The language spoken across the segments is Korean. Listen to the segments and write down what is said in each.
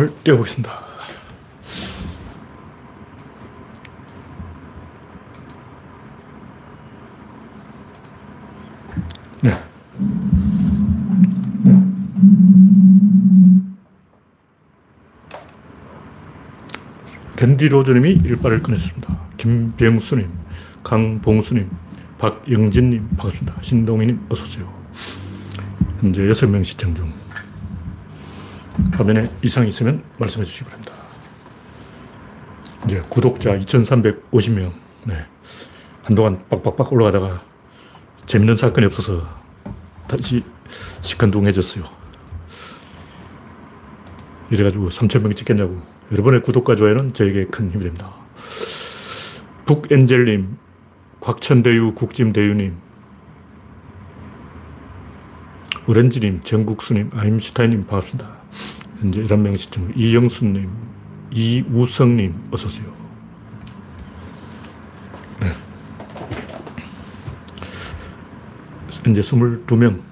창을 띄워보겠습니다. 네. 댄디 로즈님이 일발을 꺼냈습니다. 김병수님, 강봉수님, 박영진님 반갑습니다. 신동희님 어서오세요. 현재 6명 시청 중. 화면에 이상이 있으면 말씀해 주시기 바랍니다. 이제 구독자 2,350명. 네. 한동안 빡빡빡 올라가다가 재밌는 사건이 없어서 다시 시큰둥해졌어요. 이래가지고 3,000명이 찍겠냐고. 여러분의 구독과 좋아요는 저에게 큰 힘이 됩니다. 북엔젤님, 곽천대유 국짐대유님, 오렌지님, 정국수님, 아임슈타인님 반갑습니다. 현재 11명 시청, 이영수님, 이우성님, 어서오세요. 네. 현재 22명.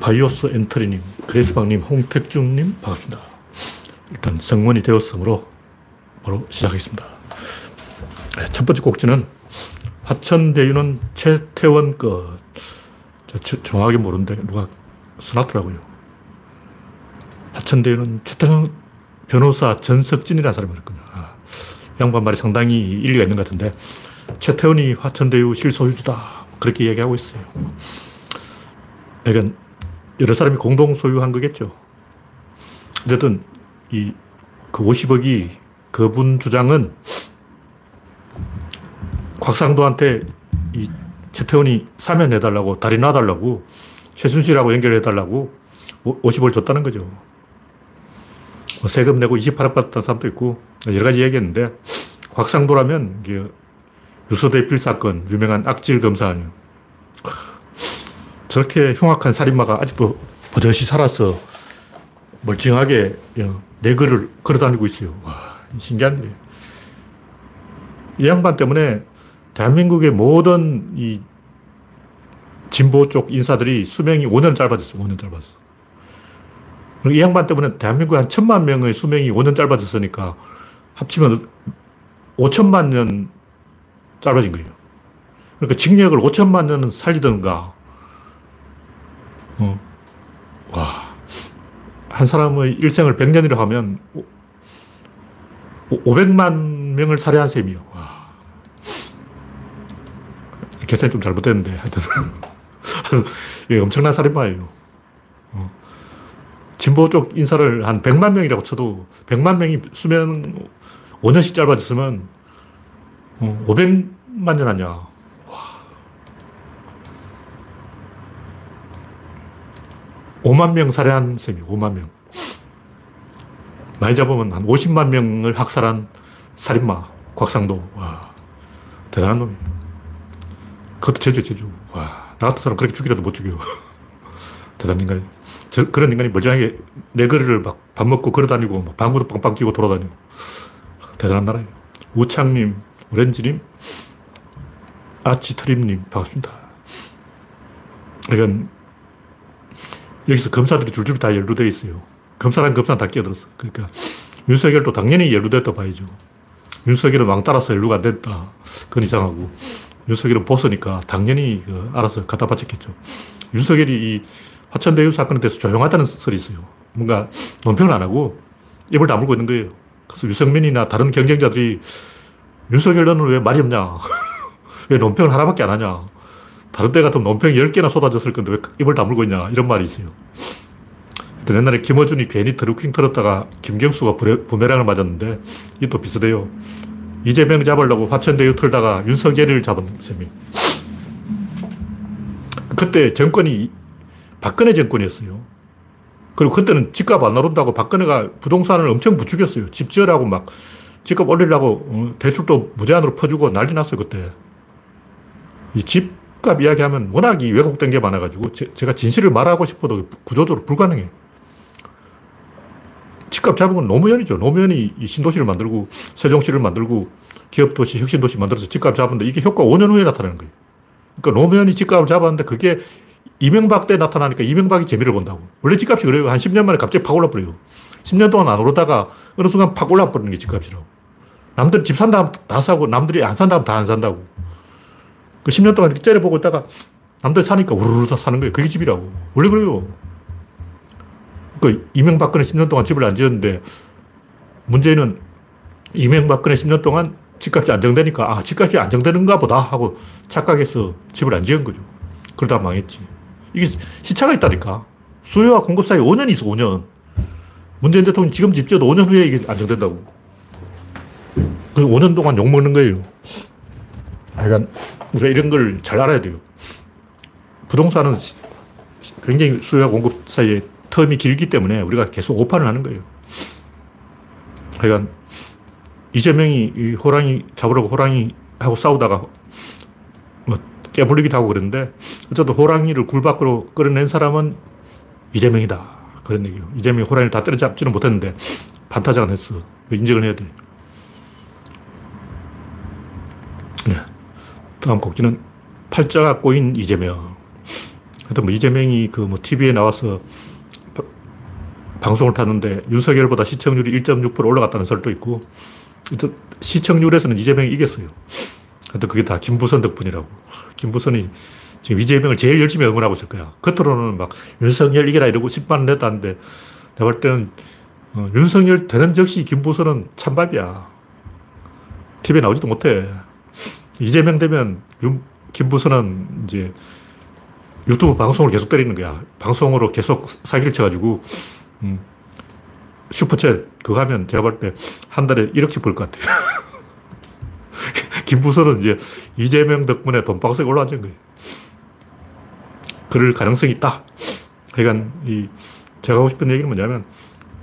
바이오스 엔터리님, 그레스방님, 홍택중님, 반갑습니다. 일단 성원이 되었으므로 바로 시작하겠습니다. 네, 첫 번째 곡지는 화천대유는 최태원 것. 저, 정확하게 모르는데 누가 써놨더라고요. 하천대유는 최태원 변호사 전석진이라는 사람이 그랬거든요. 아, 양반 말이 상당히 일리가 있는 것 같은데 최태원이 화천대유 실소유주다. 그렇게 얘기하고 있어요. 그러니까 여러 사람이 공동 소유한 거겠죠. 어쨌든 이 그 50억이 그분 주장은 곽상도한테 이 최태원이 사면해달라고, 다리 놔달라고, 최순실하고 연결해달라고 50을 줬다는 거죠. 뭐 세금 내고 28억 받았다는 사람도 있고, 여러 가지 얘기했는데, 곽상도라면, 이게 유서대필 사건, 유명한 악질 검사 아니에요. 저렇게 흉악한 살인마가 아직도 버젓이 살아서 멀쩡하게 내 글을 걸어 다니고 있어요. 와, 신기한 일이에요. 이 양반 때문에 대한민국의 모든 이 진보 쪽 인사들이 수명이 5년 짧아졌어, 5년 짧았어. 이 양반 때문에 대한민국 한 천만 명의 수명이 5년 짧아졌으니까 합치면 5천만 년 짧아진 거예요. 그러니까 징역을 5천만 년은 살리던가, 어. 와. 한 사람의 일생을 100년이라고 하면 500만 명을 살해한 셈이요. 와. 계산이 좀 잘못됐는데, 하여튼. 엄청난 살인마예요. 어. 진보 쪽 인사를 한 100만 명이라고 쳐도 100만 명이 수면 5년씩 짧아졌으면 어, 500만 년 아니야. 와. 오만명 살해한 셈이 5만 명. 많이 잡으면 한 50만 명을 학살한 살인마, 곽상도. 와, 대단한 놈이에요. 그것도 제주에 제주. 와, 나 같은 사람 그렇게 죽이라도 못 죽여. 대단한 인간이. 저, 그런 인간이 멀쩡하게 내 거리를 막 밥 먹고 걸어 다니고, 막 방구도 빵빵 끼고 돌아다니고. 대단한 나라예요. 우창님, 오렌지님, 아치트림님, 반갑습니다. 그러니까, 여기서 검사들이 줄줄 다 연루되어 있어요. 검사랑 검사는 다 끼어들었어. 그러니까, 윤석열도 당연히 연루됐다 봐야죠. 윤석열은 왕 따라서 연루가 안 됐다. 그건 이상하고. 윤석열은 보스니까 당연히 그 알아서 갖다 바쳤겠죠. 윤석열이 이 화천대유 사건에 대해서 조용하다는 설이 있어요. 뭔가 논평을 안 하고 입을 다물고 있는 거예요. 그래서 유승민이나 다른 경쟁자들이 윤석열 너는 왜 말이 없냐? 왜 논평을 하나밖에 안 하냐? 다른 때 같으면 논평 10개나 쏟아졌을 건데 왜 입을 다물고 있냐? 이런 말이 있어요. 옛날에 김어준이 괜히 드루킹 털었다가 김경수가 부메랑을 맞았는데 이게 또 비슷해요. 이재명 잡으려고 화천대유 털다가 윤석열을 잡은 셈이. 그때 정권이 박근혜 정권이었어요. 그리고 그때는 집값 안 오른다고 박근혜가 부동산을 엄청 부추겼어요. 집 지으라고 막 집값 올리려고 어, 대출도 무제한으로 퍼주고 난리 났어요, 그때. 이 집값 이야기하면 워낙 왜곡된 게 많아가지고 제, 가 진실을 말하고 싶어도 구조적으로 불가능해. 집값 잡은 건 노무현이죠. 노무현이 신도시를 만들고 세종시를 만들고 기업도시, 혁신도시 만들어서 집값 잡았는데 이게 효과 5년 후에 나타나는 거예요. 그러니까 노무현이 집값을 잡았는데 그게 이명박 때 나타나니까 이명박이 재미를 본다고. 원래 집값이 그래요. 한 10년 만에 갑자기 팍 올라버려요. 10년 동안 안 오르다가 어느 순간 팍 올라버리는 게 집값이라고. 남들 집 산다면 다 사고 남들이 안 산다면 다 안 산다고. 그 10년 동안 이렇게 째려보고 있다가 남들 사니까 우르르 다 사는 거예요. 그게 집이라고. 원래 그래요. 그 이명박근혜 10년 동안 집을 안 지었는데 문제는 이명박근혜 10년 동안 집값이 안정되니까 아, 집값이 안정되는가 보다 하고 착각해서 집을 안 지은 거죠. 그러다 망했지. 이게 시차가 있다니까. 수요와 공급 사이에 5년이 있어, 5년. 문재인 대통령이 지금 집 지어도 5년 후에 이게 안정된다고. 그 5년 동안 욕먹는 거예요. 하여간, 우리가 이런 걸 잘 알아야 돼요. 부동산은 굉장히 수요와 공급 사이에 텀이 길기 때문에 우리가 계속 오판을 하는 거예요. 하여간, 이재명이 호랑이 잡으려고 호랑이 하고 싸우다가 뭐 깨물리기도 하고 그랬는데 어쨌든 호랑이를 굴 밖으로 끌어낸 사람은 이재명이다. 그런 얘기예요. 이재명이 호랑이를 다 때려잡지는 못했는데 판타작은 했어. 인정을 해야 돼. 네. 다음 곡지는 팔자가 꼬인 이재명. 하여튼 뭐 이재명이 그 뭐 TV에 나와서 방송을 탔는데 윤석열보다 시청률이 1.6% 올라갔다는 설도 있고 시청률에서는 이재명이 이겼어요. 하여튼 그게 다 김부선 덕분이라고. 김부선이 지금 이재명을 제일 열심히 응원하고 있을 거야. 겉으로는 막 윤석열 이겨라 이러고 10만 원 냈다는데 내가 볼 때는 어, 윤석열 되는 즉시 김부선은 찬밥이야. TV에 나오지도 못해. 이재명 되면 윤, 김부선은 이제 유튜브 방송을 계속 때리는 거야. 방송으로 계속 사기를 쳐가지고, 음, 슈퍼챗 그거 하면 제가 볼 때 한 달에 1억씩 벌 것 같아요. 김부선은 이제 이재명 덕분에 돈방석에 올라앉은 거예요. 그럴 가능성이 있다. 그러니까 이 제가 하고 싶은 얘기는 뭐냐면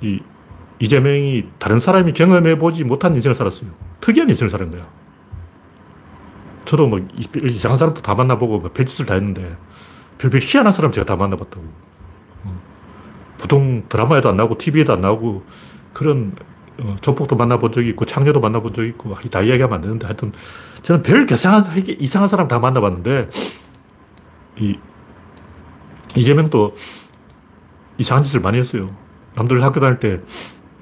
이 이재명이 다른 사람이 경험해 보지 못한 인생을 살았어요. 특이한 인생을 사는 거야. 저도 뭐 이상한 사람도 다 만나보고 뭐 별짓을 다 했는데 별별 희한한 사람 제가 다 만나봤다고. 어. 보통 드라마에도 안 나오고 TV에도 안 나오고 그런 어, 조폭도 만나본 적이 있고 창녀도 만나본 적이 있고 다 이야기하면 안 되는데 하여튼 저는 별 이상한, 이상한 사람 다 만나봤는데 이 이재명도 이상한 짓을 많이 했어요. 남들 학교 다닐 때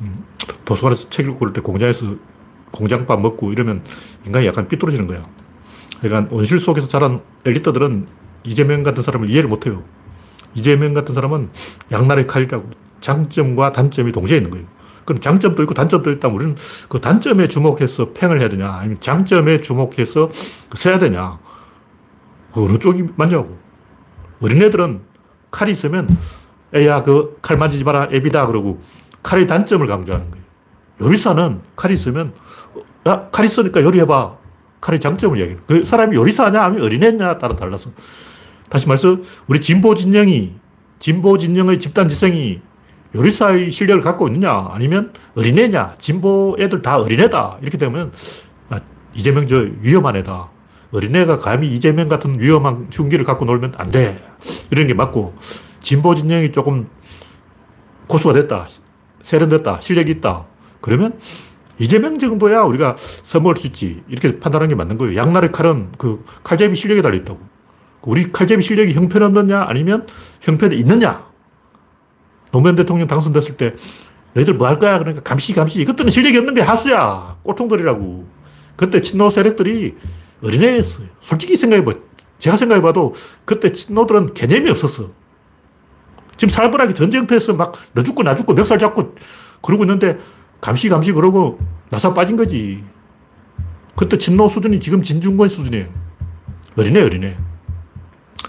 음, 도서관에서 책 읽고 그럴 때 공장에서 공장밥 먹고 이러면 인간이 약간 삐뚤어지는 거야. 그러니까 온실 속에서 자란 엘리트들은 이재명 같은 사람을 이해를 못 해요. 이재명 같은 사람은 양날의 칼이라고 장점과 단점이 동시에 있는 거예요. 그럼 장점도 있고 단점도 있다면 우리는 그 단점에 주목해서 팽을 해야 되냐, 아니면 장점에 주목해서 써야 되냐. 그 어느 쪽이 맞냐고. 어린애들은 칼이 있으면 애야 그 칼 만지지 마라 애비다 그러고 칼의 단점을 강조하는 거예요. 요리사는 칼이 있으면 야, 칼 있으니까 요리해봐. 칼의 장점을 이야기해. 그 사람이 요리사냐 아니면 어린애냐 따라 달라서. 다시 말해서 우리 진보 진영이 진보 진영의 집단 지성이 요리사의 실력을 갖고 있느냐, 아니면 어린애냐, 진보 애들 다 어린애다. 이렇게 되면, 아, 이재명 저 위험한 애다. 어린애가 감히 이재명 같은 위험한 흉기를 갖고 놀면 안 돼. 이런 게 맞고, 진보 진영이 조금 고수가 됐다. 세련됐다. 실력이 있다. 그러면 이재명 정도야 우리가 써먹을 수 있지. 이렇게 판단하는 게 맞는 거예요. 양날의 칼은 그 칼잡이 실력에 달려있다고. 우리 칼잡이 실력이 형편없느냐 아니면 형편이 있느냐. 노무현 대통령 당선됐을 때 너희들 뭐 할 거야? 그러니까 감시, 감시. 그때는 실력이 없는 게 하수야. 꼴통들이라고. 그때 친노 세력들이 어린애였어요. 솔직히 생각해봐. 제가 생각해봐도 그때 친노들은 개념이 없었어. 지금 살벌하게 전쟁터에서 막 너 죽고 나 죽고 멱살 잡고 그러고 있는데 감시, 감시 그러고 나사 빠진 거지. 그때 친노 수준이 지금 진중권 수준이에요. 어린애, 어린애.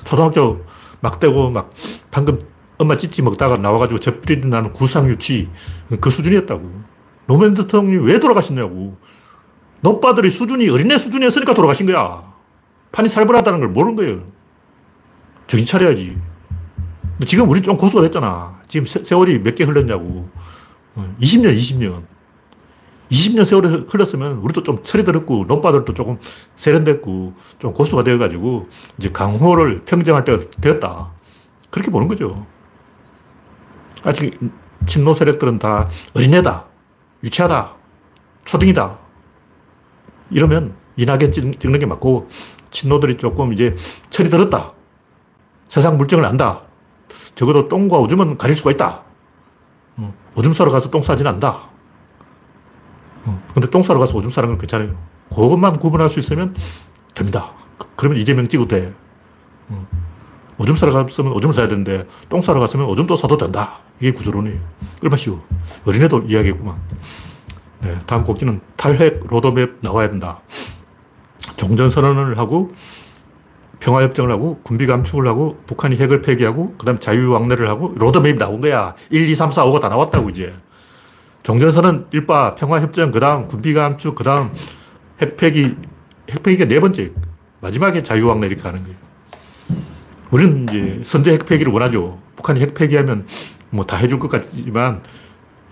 초등학교 막 떼고 막 방금 엄마 찌찌 먹다가 나와가지고 젖비리 나는 구상유치 그 수준이었다고. 노무현 대통령이 왜 돌아가셨냐고. 노빠들이 수준이 어린애 수준이었으니까 돌아가신 거야. 판이 살벌하다는 걸 모르는 거예요. 정신 차려야지. 지금 우리 좀 고수가 됐잖아. 지금 세, 월이 몇 개 흘렀냐고. 20년, 어, 20년. 20년 세월이 흘렀으면 우리도 좀 철이 들었고, 노빠들도 조금 세련됐고, 좀 고수가 되어가지고, 이제 강호를 평정할 때가 되었다. 그렇게 보는 거죠. 아직 친노 세력들은 다 어린애다, 유치하다, 초등이다. 이러면 이낙연 찍는 게 맞고 친노들이 조금 이제 철이 들었다. 세상 물정을 안다. 적어도 똥과 오줌은 가릴 수가 있다. 어, 오줌 싸러 가서 똥 싸지는 않다. 어, 근데 똥 싸러 가서 오줌 싸는 건 괜찮아요. 그것만 구분할 수 있으면 됩니다. 그, 그러면 이재명 찍어도 돼. 어, 오줌 싸러 갔으면 오줌을 싸야 되는데 똥 싸러 갔으면 오줌도 싸도 된다. 이게 구조론이에요. 얼마 쉬워. 어린애도 이야기했구만. 네, 다음 꼭지는 탈핵 로드맵 나와야 된다. 종전선언을 하고 평화협정을 하고 군비 감축을 하고 북한이 핵을 폐기하고 그 다음에 자유왕래를 하고 로드맵이 나온 거야. 1, 2, 3, 4, 5가 다 나왔다고 이제. 종전선언 1바 평화협정 그 다음 군비 감축 그 다음 핵 폐기 핵 폐기가 네 번째 마지막에 자유왕래 이렇게 가는 거예요. 우리는 이제 선제 핵 폐기를 원하죠. 북한이 핵 폐기하면 뭐 다 해줄 것 같지만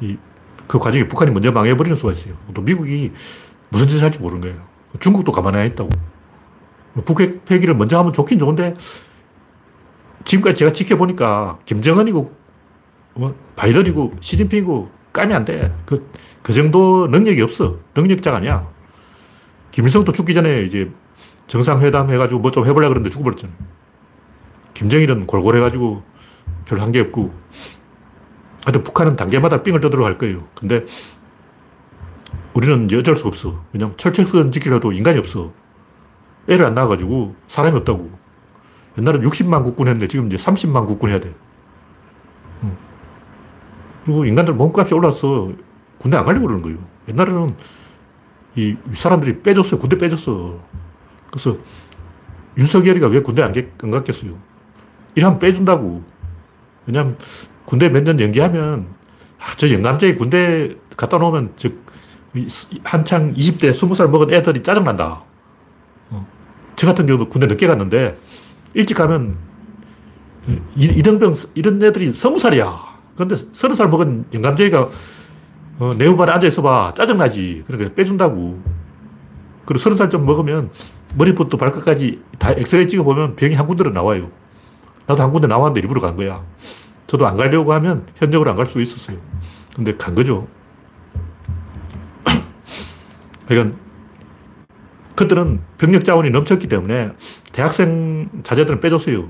이, 그 과정에 북한이 먼저 망해버리는 수가 있어요. 또 미국이 무슨 짓을 할지 모르는 거예요. 중국도 가만히 안 있다고. 북핵 폐기를 먼저 하면 좋긴 좋은데 지금까지 제가 지켜보니까 김정은이고 뭐 바이든이고 시진핑이고 까면 안 돼. 그, 그 정도 능력이 없어. 능력자가 아니야. 김일성도 죽기 전에 이제 정상회담 해가지고 뭐 좀 해보려고 그랬는데 죽어버렸잖아. 김정일은 골골해가지고 별 한계 없고. 하여튼 북한은 단계마다 삥을 뜯으러 갈 거예요. 근데 우리는 어쩔 수 없어. 왜냐면 철책선 지키려도 인간이 없어. 애를 안 낳아가지고 사람이 없다고. 옛날엔 60만 국군 했는데 지금 이제 30만 국군 해야 돼. 그리고 인간들 몸값이 올라서 군대 안 가려고 그러는 거예요. 옛날에는 이 사람들이 빼줬어요. 군대 빼줬어. 그래서 윤석열이가 왜 군대 안 갔겠어요? 일하면 빼준다고. 왜냐면 군대 몇 년 연기하면 아, 저 영남자에 군대 갖다 놓으면 저 한창 20대, 20살 먹은 애들이 짜증난다. 어. 저 같은 경우도 군대 늦게 갔는데 일찍 가면 이등병 이런 애들이 스무 살이야. 그런데 서른 살 먹은 영감쟁이가 어, 내 후반에 앉아 있어봐. 짜증나지. 그러니까 빼준다고. 그리고 서른 살 좀 먹으면 머리부터 발끝까지 다 엑스레이 찍어보면 병이 한 군데로 나와요. 나도 한 군데 나왔는데 일부러 간 거야. 저도 안 가려고 하면 현역으로 안 갈 수 있었어요. 근데 간 거죠. 그러니까 그들은 병력 자원이 넘쳤기 때문에 대학생 자제들은 빼줬어요.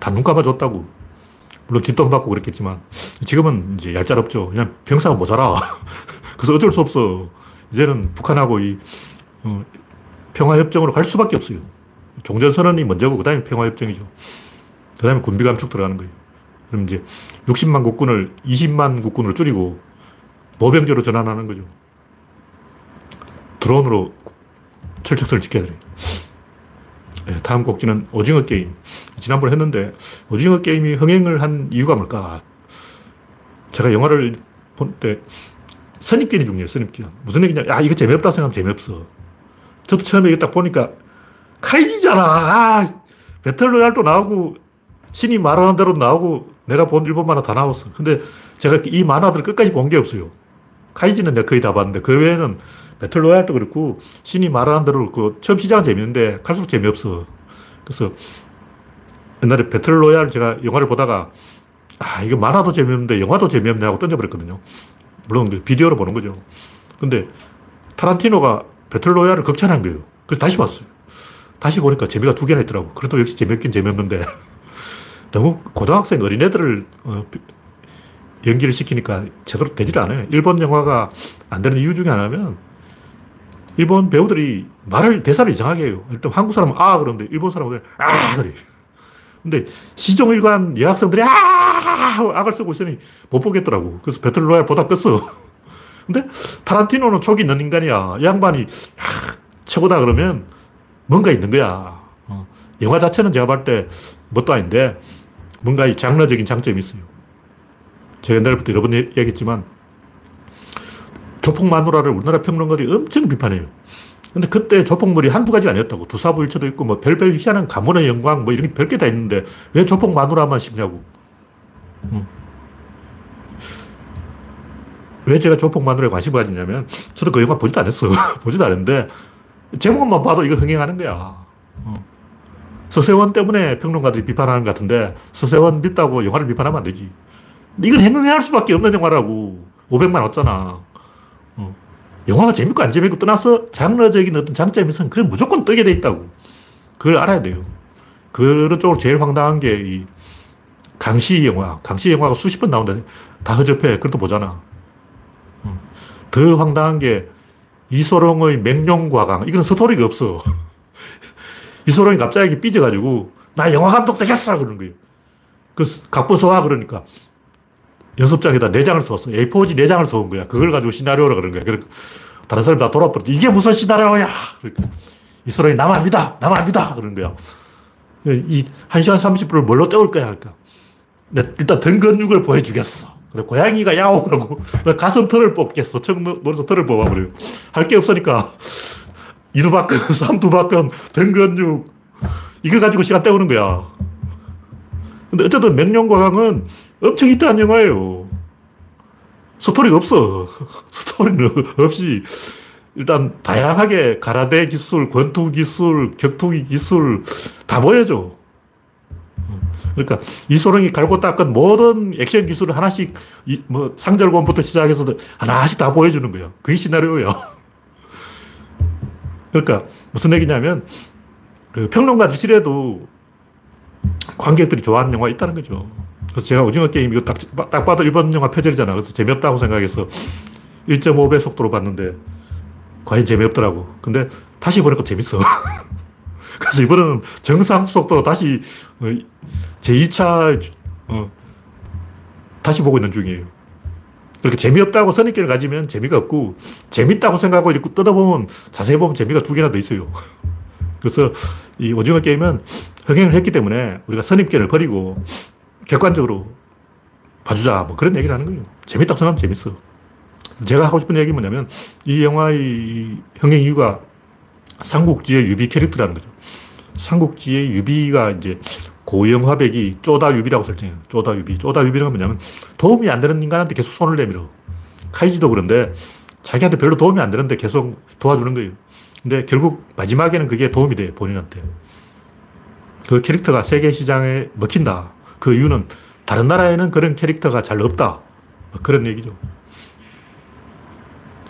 단눈 감아줬다고. 물론 뒷돈 받고 그랬겠지만 지금은 이제 얄짤없죠. 그냥 병사가 모자라. 그래서 어쩔 수 없어. 이제는 북한하고 이 어, 평화협정으로 갈 수밖에 없어요. 종전선언이 먼저고 그 다음에 평화협정이죠. 그 다음에 군비 감축 들어가는 거예요. 그럼 이제 60만 국군을 20만 국군으로 줄이고 모병제로 전환하는 거죠. 드론으로 철책선을 지켜야 돼요. 네, 다음 곡지는 오징어 게임. 지난번에 했는데 오징어 게임이 흥행을 한 이유가 뭘까? 제가 영화를 볼때 선입견이 중요해요, 선입견. 무슨 얘기냐? 야, 이거 재미없다 생각하면 재미없어. 저도 처음에 이거 딱 보니까 카이지잖아. 아, 배틀로얄도 나오고 신이 말하는 대로 나오고 내가 본 일본 만화 다 나왔어. 근데 제가 이 만화들 끝까지 본 게 없어요. 카이지는 내가 거의 다 봤는데 그 외에는 배틀로얄도 그렇고 신이 말하는 대로 그렇고 처음 시작은 재밌는데 갈수록 재미없어. 그래서 옛날에 배틀로얄 제가 영화를 보다가 아, 이거 만화도 재미없는데 영화도 재미없네 하고 던져버렸거든요. 물론 비디오로 보는 거죠. 근데 타란티노가 배틀로얄을 극찬한 거예요. 그래서 다시 봤어요. 다시 보니까 재미가 두 개나 있더라고. 그래도 역시 재미없긴 재미없는데 너무 고등학생 어린애들을 어, 연기를 시키니까 제대로 되질 않아요. 일본 영화가 안 되는 이유 중에 하나면 일본 배우들이 말을, 대사를 이상하게 해요. 일단 한국 사람은 아, 그러는데 일본 사람은 아, 그래. 근데 시종일관 여학생들이 아! 악을 쓰고 있으니 못 보겠더라고. 그래서 배틀로얄 보다 껐어. 근데 타란티노는 촉이 있는 인간이야. 양반이 아, 최고다 그러면 뭔가 있는 거야. 어. 영화 자체는 제가 볼때 뭣도 아닌데 뭔가 이 장르적인 장점이 있어요. 제가 옛날부터 여러 번 얘기했지만 조폭 마누라를 우리나라 평론가들이 엄청 비판해요. 근데 그때 조폭물이 한두 가지가 아니었다고. 두사부일체도 있고, 뭐, 별별 희한한 가문의 영광, 뭐, 이런 게 별게 다 있는데, 왜 조폭 마누라만 씹냐고. 음. 왜 제가 조폭 마누라에 관심을 가지냐면, 저도 그 영화 보지도 않았어. 보지도 않았는데, 제목만 봐도 이거 흥행하는 거야. 어. 서세원 때문에 평론가들이 비판하는 것 같은데, 서세원 믿다고 영화를 비판하면 안 되지. 이건 흥행할 수밖에 없는 영화라고. 500만 왔잖아. 어. 영화가 재밌고 안 재밌고 떠나서 장르적인 어떤 장점이 있으면 그건 무조건 뜨게 돼 있다고. 그걸 알아야 돼요. 그런 쪽으로 제일 황당한 게 이 강시 영화. 강시 영화가 수십 번 나오는데 다 허접해. 그래도 보잖아. 음. 더 황당한 게 이소룡의 맹룡과강. 이건 스토리가 없어. 이소룡이 갑자기 삐져가지고 나 영화 감독 되겠어! 그러는 거예요. 그 각본 써와 그러니까 연습장에다 내장을 썼어. A4지 내장을 써온 거야. 그걸 가지고 시나리오라 그런 거야. 그러니까 다른 사람이 다 돌아버렸 이게 무슨 시나리오야! 그러니까 이소룡이 나만 믿어! 나만 믿어! 그런 거야. 이 1시간 30분을 뭘로 때울 거야? 그러니까. 일단 등 근육을 보여주겠어. 그래, 고양이가 야옹하고 가슴 털을 뽑겠어. 청 머리에서 털을 뽑아버려요. 할 게 없으니까 이두박근, 삼두박근, 등 근육 이거 가지고 시간 때우는 거야. 근데 어쨌든 명령과강은 엄청 히트한 영화예요. 스토리가 없어. 스토리는 없이 일단 다양하게 가라데 기술, 권투 기술, 격투기 기술 다 보여줘. 그러니까 이소룡이 갈고 닦은 모든 액션 기술을 하나씩 이, 뭐 상절곤부터 시작해서 하나씩 다 보여주는 거예요. 그게 시나리오예요. 그러니까 무슨 얘기냐면 그 평론가들실에도 관객들이 좋아하는 영화 있다는 거죠. 그래서 제가 오징어 게임 이거 딱, 딱 봐도 일본 영화 표절이잖아. 그래서 재미없다고 생각해서 1.5배 속도로 봤는데 과연 재미없더라고. 근데 다시 보니까 재밌어. 그래서 이번에는 정상 속도로 다시 어, 제2차 어, 다시 보고 있는 중이에요. 그렇게 재미없다고 선입견을 가지면 재미가 없고 재밌다고 생각하고 이렇게 뜯어보면 자세히 보면 재미가 두 개나 더 있어요. 그래서 이 오징어 게임은 흥행을 했기 때문에 우리가 선입견을 버리고 객관적으로 봐주자 뭐 그런 얘기를 하는 거예요. 재밌다고 생각하면 재밌어. 제가 하고 싶은 얘기 뭐냐면 이 영화의 흥행 이유가 삼국지의 유비 캐릭터라는 거죠. 삼국지의 유비가 이제 고우영 화백이 쪼다 유비라고 설정해요. 쪼다 유비. 쪼다 유비는 뭐냐면 도움이 안 되는 인간한테 계속 손을 내밀어. 카이지도 그런데 자기한테 별로 도움이 안 되는데 계속 도와주는 거예요. 근데 결국 마지막에는 그게 도움이 돼, 본인한테. 그 캐릭터가 세계 시장에 먹힌다. 그 이유는 다른 나라에는 그런 캐릭터가 잘 없다. 뭐 그런 얘기죠.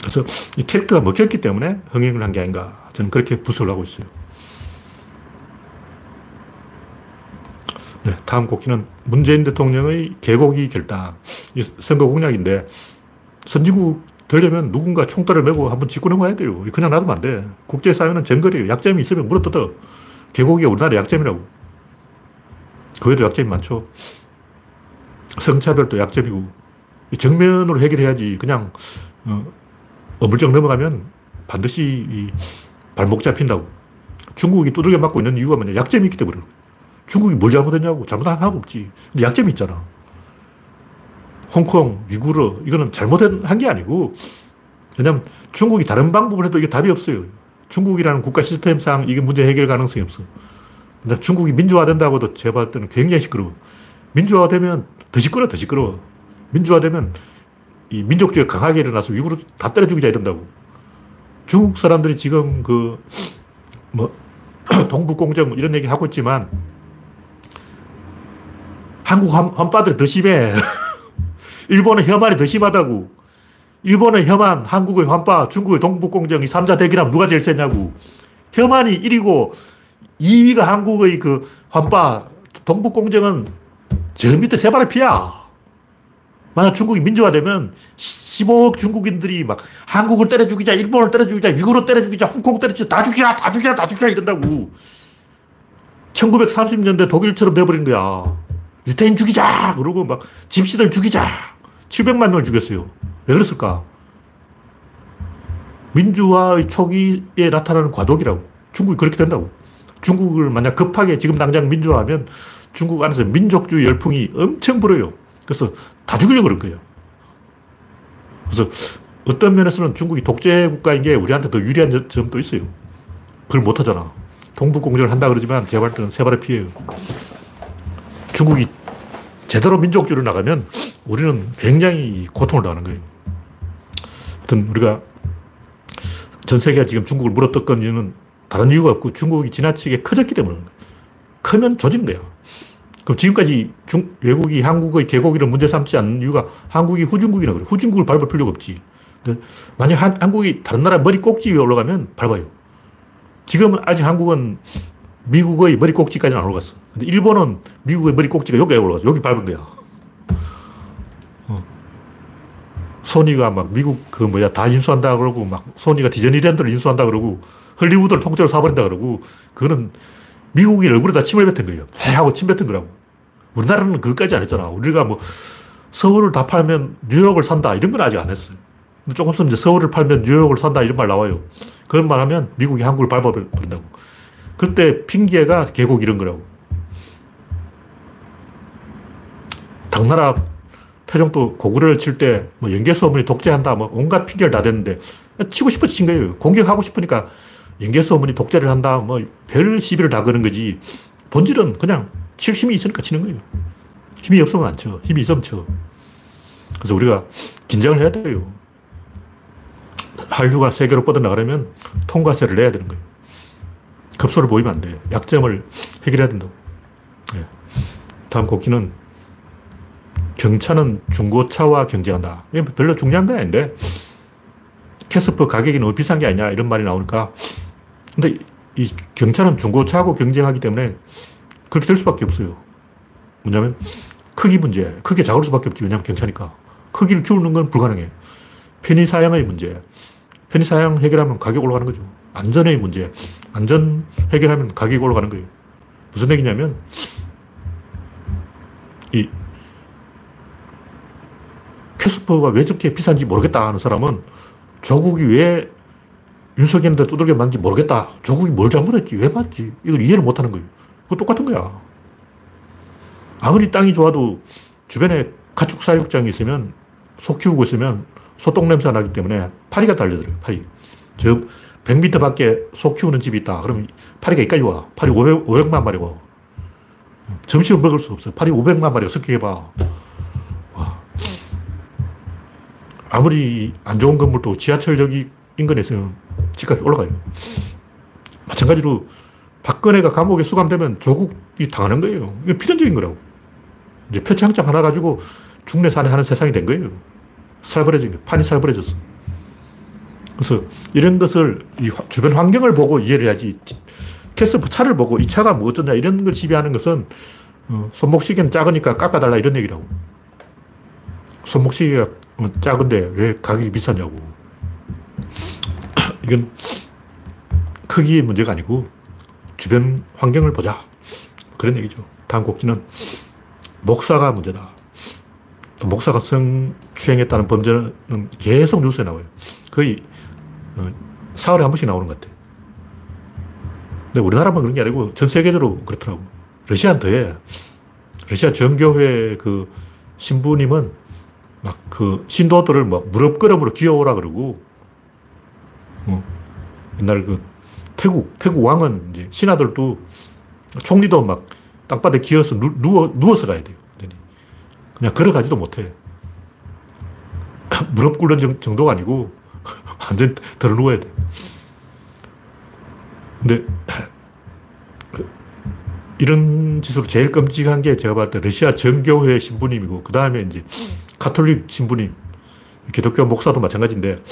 그래서 이 캐릭터가 먹혔기 때문에 흥행을 한 게 아닌가. 저는 그렇게 부설 하고 있어요. 네, 다음 곡기는 문재인 대통령의 개고기 결단. 이 선거 공약인데 선진국 되려면 누군가 총대를 메고 한번 짚고 넘어야 돼요. 그냥 놔두면 안 돼. 국제사회는 정거리예요. 약점이 있으면 물어뜯어. 개고기가 우리나라 약점이라고. 그에도 약점이 많죠. 성차별도 약점이고. 정면으로 해결해야지. 그냥 어, 어물쩍 넘어가면 반드시 발목 잡힌다고. 중국이 두들겨 맞고 있는 이유가 뭐냐. 약점이 있기 때문에. 중국이 뭘 잘못했냐고. 잘못한 하나도 없지. 근데 약점이 있잖아. 홍콩, 위구르, 이거는 잘못한 게 아니고, 왜냐면 중국이 다른 방법을 해도 이게 답이 없어요. 중국이라는 국가 시스템상 이게 문제 해결 가능성이 없어. 근데 중국이 민주화된다고 해도 제가 봤을 때는 굉장히 시끄러워. 민주화되면 더 시끄러워, 더 시끄러워. 민주화되면 이 민족주의가 강하게 일어나서 위구르 다 때려 죽이자 이런다고. 중국 사람들이 지금 그, 뭐, 동북공정 뭐 이런 얘기 하고 있지만, 한국 환빠들이 더 심해. 일본의 혐한이 더 심하다고. 일본의 혐한, 한국의 환빠, 중국의 동북공정이 3자 대결하면 누가 제일 세냐고. 혐한이 1위고 2위가 한국의 그 환빠, 동북공정은 저 밑에 세 발의 피야. 만약 중국이 민주화되면 15억 중국인들이 막 한국을 때려 죽이자, 일본을 때려 죽이자, 위구르 때려 죽이자, 홍콩 때려 죽이자, 다 죽이라, 다 죽이라, 다 죽이라 이런다고. 1930년대 독일처럼 돼버린 거야. 유태인 죽이자! 그러고 막 집시들 죽이자! 700만 명을 죽였어요. 왜 그랬을까? 민주화의 초기에 나타나는 과도기라고. 중국이 그렇게 된다고. 중국을 만약 급하게 지금 당장 민주화하면 중국 안에서 민족주의 열풍이 엄청 불어요. 그래서 다 죽이려고 그럴 거예요. 그래서 어떤 면에서는 중국이 독재 국가인 게 우리한테 더 유리한 점도 있어요. 그걸 못 하잖아. 동북공정을 한다 그러지만 볼 때는 세 발의 피해요. 중국이 제대로 민족주의로 나가면 우리는 굉장히 고통을 당하는 거예요. 하여튼 우리가 전 세계가 지금 중국을 물어뜯건 이유는 다른 이유가 없고 중국이 지나치게 커졌기 때문에 크면 조진 거야. 그럼 지금까지 중, 외국이 한국의 개고기를 문제 삼지 않는 이유가 한국이 후진국이라 그래. 후진국을 밟을 필요가 없지. 만약 한, 한국이 다른 나라 머리 꼭지 위에 올라가면 밟아요. 지금은 아직 한국은 미국의 머리 꼭지까지는 안 올라갔어. 근데 일본은 미국의 머리 꼭지가 여기에 올라갔어. 여기 밟은 거야. 어. 소니가 막 미국 그 뭐야 다 인수한다 그러고 막 소니가 디즈니랜드를 인수한다 그러고 헐리우드를 통째로 사버린다 그러고 그거는 미국이 얼굴에다 침을 뱉은 거예요. 하고 침 뱉은 거라고. 우리나라는 그것까지 안 했잖아. 우리가 뭐 서울을 다 팔면 뉴욕을 산다 이런 건 아직 안 했어요. 조금 있으면 이제 서울을 팔면 뉴욕을 산다 이런 말 나와요. 그런 말 하면 미국이 한국을 밟아버린다고. 그때 핑계가 계곡 이런 거라고. 당나라 태종도 고구려를 칠 때 뭐 연개소문이 독재한다 뭐 온갖 핑계를 다 댔는데 치고 싶어서 친 거예요. 공격하고 싶으니까 연개소문이 독재를 한다 뭐 별 시비를 다 거는 거지. 본질은 그냥 칠 힘이 있으니까 치는 거예요. 힘이 없으면 안 쳐. 힘이 있으면 쳐. 그래서 우리가 긴장을 해야 돼요. 한류가 세계로 뻗어나가려면 통과세를 내야 되는 거예요. 급소를 보이면 안 돼. 약점을 해결해야 된다고. 네. 다음 곡기는 경차는 중고차와 경쟁한다. 이게 별로 중요한 건 아닌데 캐스퍼 가격이 너무 비싼 게 아니냐 이런 말이 나오니까 근데 이 경차는 중고차하고 경쟁하기 때문에 그렇게 될 수밖에 없어요. 뭐냐면 크기 문제. 크게 작을 수밖에 없지. 왜냐면 경차니까. 크기를 키우는 건 불가능해. 편의 사양의 문제. 편의 사양 해결하면 가격 올라가는 거죠. 안전의 문제. 안전 해결하면 가격이 올라가는 거예요. 무슨 얘기냐면, 이 캐스퍼가 왜 저렇게 비싼지 모르겠다 하는 사람은 조국이 왜 윤석열한테 두들겨 맞는지 모르겠다. 조국이 뭘 잘못했지? 왜 맞지? 이걸 이해를 못 하는 거예요. 그거 똑같은 거야. 아무리 땅이 좋아도 주변에 가축 사육장이 있으면 소 키우고 있으면 소똥 냄새가 나기 때문에 파리가 달려들어요. 파리. 저 100m 밖에 소 키우는 집이 있다. 그러면 파리가 여기까지 와. 파리 500, 500만 마리가 점심을 먹을 수 없어. 파리 500만 마리가 섞여봐. 와. 아무리 안 좋은 건물도 지하철역이 인근에 있으면 집값이 올라가요. 마찬가지로 박근혜가 감옥에 수감되면 조국이 당하는 거예요. 이게 필연적인 거라고. 이제 표창장 하나 가지고 중내 산에 하는 세상이 된 거예요. 살벌해진 거예요. 판이 살벌해졌어. 그래서 이런 것을 이 주변 환경을 보고 이해를 해야지. 캐스프 차를 보고 이 차가 뭐 어쩌냐 이런 걸 지배하는 것은 어, 손목시계는 작으니까 깎아달라 이런 얘기라고. 손목시계가 작은데 왜 가격이 비싸냐고. 이건 크기의 문제가 아니고 주변 환경을 보자. 그런 얘기죠. 다음 곡지는 목사가 문제다. 목사가 성추행했다는 범죄는 계속 뉴스에 나와요. 거의 어, 사흘에 한 번씩 나오는 것 같아요. 근데 우리나라만 그런 게 아니고 전 세계적으로 그렇더라고. 러시아는 더해. 러시아 정교회 그 신부님은 막 그 신도들을 막 무릎 걸음으로 기어오라 그러고, 어, 옛날 그 태국, 태국 왕은 이제 신하들도 총리도 막 땅바닥에 기어서 누, 누워, 누워서 가야 돼요. 그냥 걸어가지도 못해. 무릎 꿇는 정도가 아니고 완전 들어 누워야 돼. 근데 이런 짓으로 제일 끔찍한 게 제가 봤을 때 러시아 정교회 신부님이고 그 다음에 이제 카톨릭 신부님, 기독교 목사도 마찬가지인데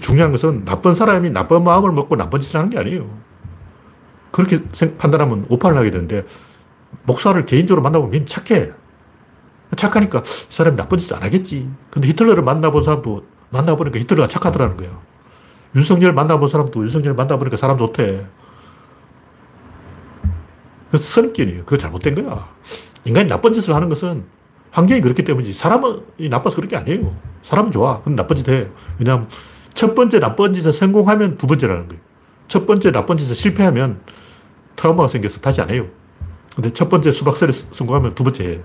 중요한 것은 나쁜 사람이 나쁜 마음을 먹고 나쁜 짓을 하는 게 아니에요. 그렇게 판단하면 오판을 하게 되는데, 목사를 개인적으로 만나보면 괜히 착해. 착하니까 이 사람이 나쁜 짓 안 하겠지. 근데 히틀러를 만나본 사람도 만나보니까 히틀러가 착하더라는 거야. 윤석열 만나본 사람도 윤석열 만나보니까 사람 좋대. 그 선입견이에요. 그거 잘못된 거야. 인간이 나쁜 짓을 하는 것은 환경이 그렇기 때문이지. 사람이 나빠서 그런 게 아니에요. 사람은 좋아. 근데 나쁜 짓 해. 왜냐하면 첫 번째 나쁜 짓에 성공하면 두 번째라는 거예요. 첫 번째 나쁜 짓에 실패하면 트라우마가 생겨서 다시 안 해요. 근데 첫 번째 수박설이 성공하면 두 번째 해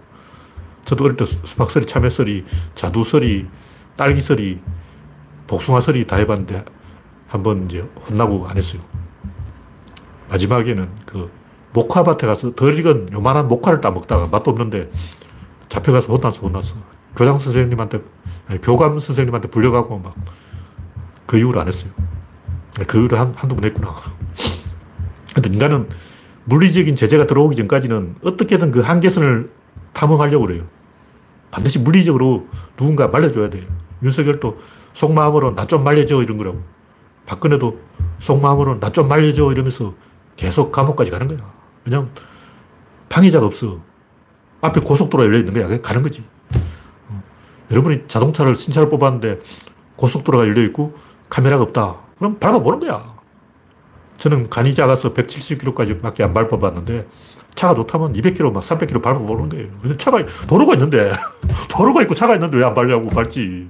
저도 어릴 때 수박설이, 참외설이, 자두설이, 딸기설이, 복숭아설이 다 해봤는데 한 번 이제 혼나고 안 했어요. 마지막에는 그 목화밭에 가서 덜 익은 요만한 목화를 따먹다가 맛도 없는데 잡혀가서 혼났어, 혼났어. 교장 선생님한테, 교감 선생님한테 불려가고 막 그 이후로 안 했어요. 그 이후로 한, 한두 번 했구나. 근데 인간은 물리적인 제재가 들어오기 전까지는 어떻게든 그 한계선을 탐험하려고 그래요. 반드시 물리적으로 누군가 말려줘야 돼요. 윤석열도 속마음으로 나 좀 말려줘 이런 거라고. 박근혜도 속마음으로 나 좀 말려줘 이러면서 계속 감옥까지 가는 거야. 왜냐면 방해자가 없어. 앞에 고속도로가 열려 있는 거야. 가는 거지. 어. 여러분이 자동차를 신차를 뽑았는데 고속도로가 열려 있고 카메라가 없다. 그럼 밟아보는 거야. 저는 간이 작아서 170km까지 밖에 안 밟아봤는데 차가 좋다면 200km, 막 300km 밟아보는 거예요. 근데 차가, 도로가 있는데, 도로가 있고 차가 있는데 왜 안 밟냐고 밟지.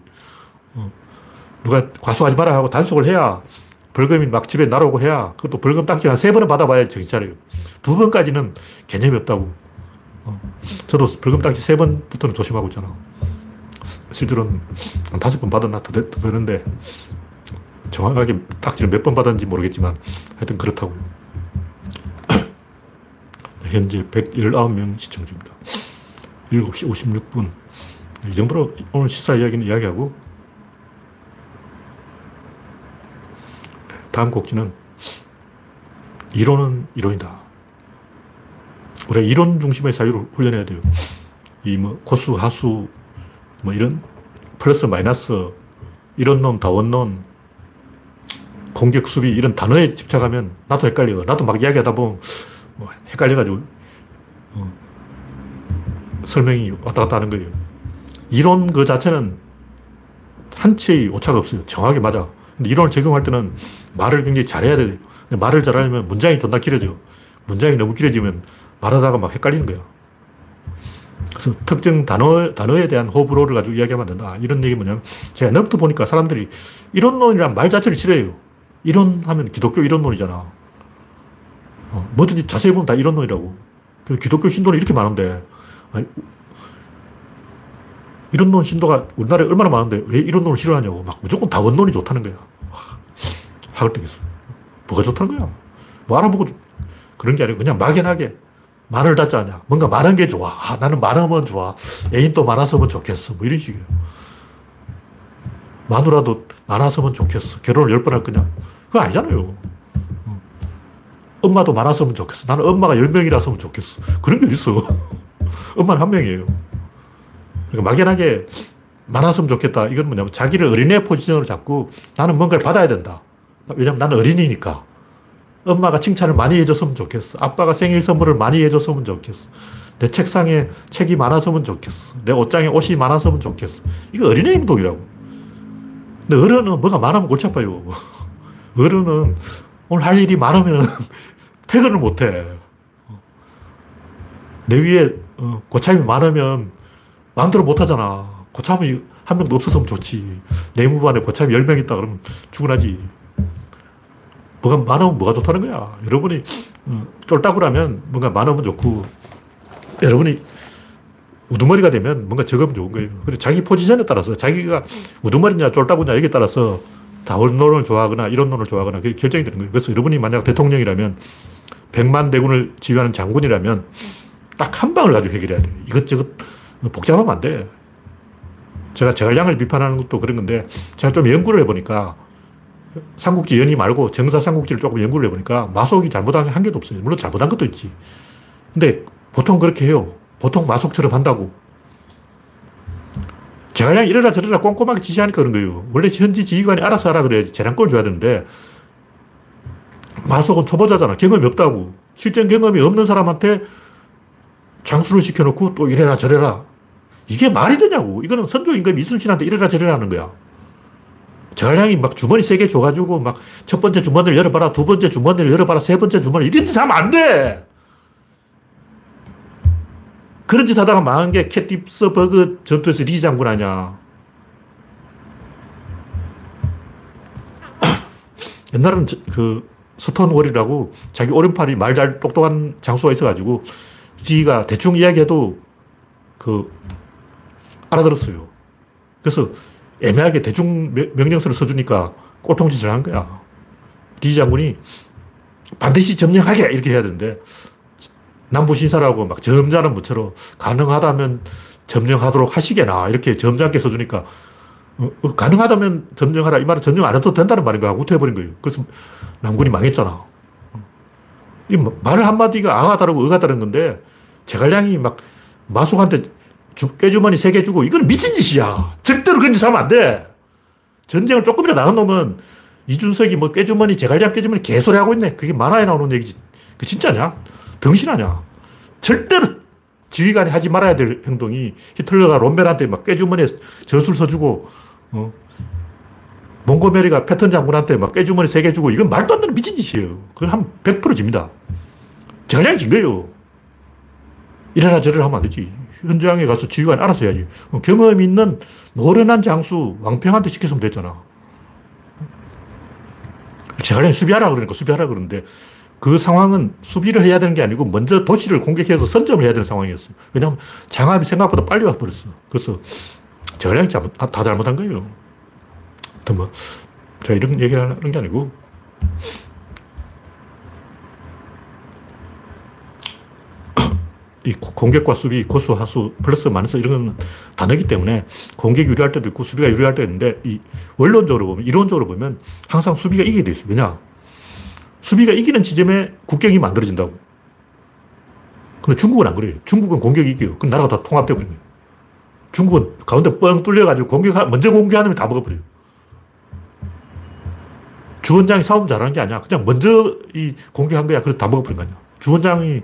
어. 누가 과속하지 마라 하고 단속을 해야 벌금이 막 집에 날아오고 해야 그것도 벌금 딱지 한 세 번은 받아봐야 정신 차려요. 두 번까지는 개념이 없다고. 어. 저도 벌금 딱지 세 번부터는 조심하고 있잖아. 실제로는 한 다섯 번 받았나 더, 더 되는데 정확하게 딱지를 몇 번 받았는지 모르겠지만 하여튼 그렇다고요. 현재 119명 시청 중입니다. 7시 56분. 이 정도로 오늘 시사 이야기는 이야기하고 다음 곡지는 이론은 이론이다. 우리가 이론 중심의 사유를 훈련해야 돼요. 이뭐 고수, 하수, 뭐 이런 플러스 마이너스, 이런론, 다원론, 공격, 수비 이런 단어에 집착하면 나도 헷갈려. 나도 막 이야기하다 보면 뭐 헷갈려가지고 어, 설명이 왔다 갔다 하는 거예요. 이론 그 자체는 한치의 오차가 없어요. 정확히 맞아. 이론을 적용할 때는 말을 굉장히 잘해야 돼요. 말을 잘하려면 문장이 존나 길어져. 문장이 너무 길어지면 말하다가 막 헷갈리는 거야. 그래서 특정 단어, 단어에 대한 호불호를 가지고 이야기하면 안 된다. 이런 얘기 뭐냐면, 제가 옛날부터 보니까 사람들이 이론론이란 말 자체를 싫어해요. 이론 하면 기독교 이론론이잖아. 어, 뭐든지 자세히 보면 다 이론론이라고. 기독교 신도는 이렇게 많은데, 아니, 이론론 신도가 우리나라에 얼마나 많은데 왜 이론론을 싫어하냐고. 막 무조건 다 원론이 좋다는 거야. 학을 때겠어. 뭐가 좋다는 거야. 뭐 알아보고 그런 게 아니고 그냥 막연하게 말을 닫지 않냐. 뭔가 많은 게 좋아. 아, 나는 많으면 좋아. 애인도 많았으면 좋겠어. 뭐 이런 식이에요. 마누라도 많았으면 좋겠어. 결혼을 열 번 할 거냐. 그거 아니잖아요. 엄마도 많았으면 좋겠어. 나는 엄마가 열명이라으면 좋겠어. 그런 게 어딨어. 엄마는 한 명이에요. 그러니까 막연하게 많았으면 좋겠다. 이건 뭐냐면 자기를 어린애 포지션으로 잡고 나는 뭔가를 받아야 된다. 왜냐면 나는 어린이니까. 엄마가 칭찬을 많이 해줬으면 좋겠어. 아빠가 생일 선물을 많이 해줬으면 좋겠어. 내 책상에 책이 많았으면 좋겠어. 내 옷장에 옷이 많았으면 좋겠어. 이거 어린애 행동이라고. 근데 어른은 뭐가 많으면 골치 아파요. 어른은 오늘 할 일이 많으면 퇴근을 못 해. 내 위에 어, 고참이 많으면 마음대로 못 하잖아. 고참이 한 명도 없었으면 좋지. 내무반에 고참이 10명 있다 그러면 죽은하지. 뭐가 많으면 뭐가 좋다는 거야. 여러분이 어, 쫄따구라면 뭔가 많으면 좋고, 여러분이 우두머리가 되면 뭔가 적으면 좋은 거예요. 그리고 자기 포지션에 따라서 자기가 우두머리냐 쫄따구냐 여기에 따라서 다원론을 좋아하거나 이런론을 좋아하거나 그게 결정이 되는 거예요. 그래서 여러분이 만약 대통령이라면 100만 대군을 지휘하는 장군이라면 딱 한 방을 가지고 해결해야 돼요. 이것저것 복잡하면 안 돼. 제가 제갈량을 비판하는 것도 그런 건데 제가 좀 연구를 해보니까 삼국지 연의 말고 정사 삼국지를 조금 연구를 해보니까 마속이 잘못한 게한 개도 없어요. 물론 잘못한 것도 있지. 근데 보통 그렇게 해요. 보통 마속처럼 한다고. 제가 그냥 이래라 저래라 꼼꼼하게 지시하니까 그런 거예요. 원래 현지 지휘관이 알아서 하라 그래야지 재량권을 줘야 되는데 마속은 초보자잖아. 경험이 없다고. 실전 경험이 없는 사람한테 장수를 시켜놓고 또 이래라 저래라. 이게 말이 되냐고. 이거는 선조 임금 이순신한테 이래라 저래라 하는 거야. 전량이 막 주머니 세 개 줘가지고 막 첫 번째 주머니를 열어봐라, 두 번째 주머니를 열어봐라, 세 번째 주머니 이런 짓 하면 안 돼! 그런 짓 하다가 망한 게 게티즈버그 전투에서 리 장군 아니야. 옛날에는 그 스톤월이라고 자기 오른팔이 말 잘 똑똑한 장수가 있어가지고 리가 대충 이야기해도 그 알아들었어요. 그래서 애매하게 대충 명령서를 써주니까 꼴통짓을 한 거야. 리 장군이 반드시 점령하게 이렇게 해야 되는데 남부 신사라고 막 점잖은 무처럼 가능하다면 점령하도록 하시게나 이렇게 점잖게 써주니까 어, 어, 가능하다면 점령하라 이 말은 점령 안 해도 된다는 말인가 우투해버린 거예요. 그래서 남군이 망했잖아. 이 말을 한마디가 다르고 의가 다른 건데 제갈량이 막 마숙한테 꾀주머니 세 개 주고 이건 미친 짓이야. 절대로 그런 짓 하면 안 돼. 전쟁을 조금이라도 나눈 놈은 이준석이 뭐 꾀주머니, 제갈량 꾀주머니 개소리 하고 있네. 그게 만화에 나오는 얘기지. 그 진짜냐? 덩신하냐? 절대로 지휘관이 하지 말아야 될 행동이 히틀러가 롬멜한테 막 꾀주머니에 저술 서주고, 어, 몽고메리가 패턴 장군한테 막 꾀주머니 세 개 주고 이건 말도 안 되는 미친 짓이에요. 그건 한 100% 집니다. 정량이 진 거예요. 이래라 저래라 하면 안 되지. 현장에 가서 지휘관이 알아서 해야지. 경험 있는 노련한 장수 왕평한테 시켰으면 됐잖아. 제가 수비하라 그러니까 수비하라 그러는데 그 상황은 수비를 해야 되는 게 아니고 먼저 도시를 공격해서 선점을 해야 되는 상황이었어요. 왜냐하면 장압이 생각보다 빨리 와버렸어. 그래서 제가 다 잘못한 거예요. 뭐, 제가 이런 얘기를 하는 게 아니고 이 공격과 수비, 고수, 하수, 플러스, 마이너스 이런 건 단어기 때문에 공격이 유리할 때도 있고 수비가 유리할 때도 있는데 이 원론적으로 보면, 이론적으로 보면 항상 수비가 이기게 돼 있어요. 왜냐? 수비가 이기는 지점에 국경이 만들어진다고. 근데 중국은 안 그래요. 중국은 공격이 이겨요. 그럼 나라가 다 버린 거예요. 중국은 가운데 뻥 뚫려가지고 공격, 먼저 공격하면 다 먹어버려요. 주원장이 싸움 잘하는 게 아니야. 그냥 먼저 이 공격한 거야. 그래서 다 먹어버린 거 아니야. 주원장이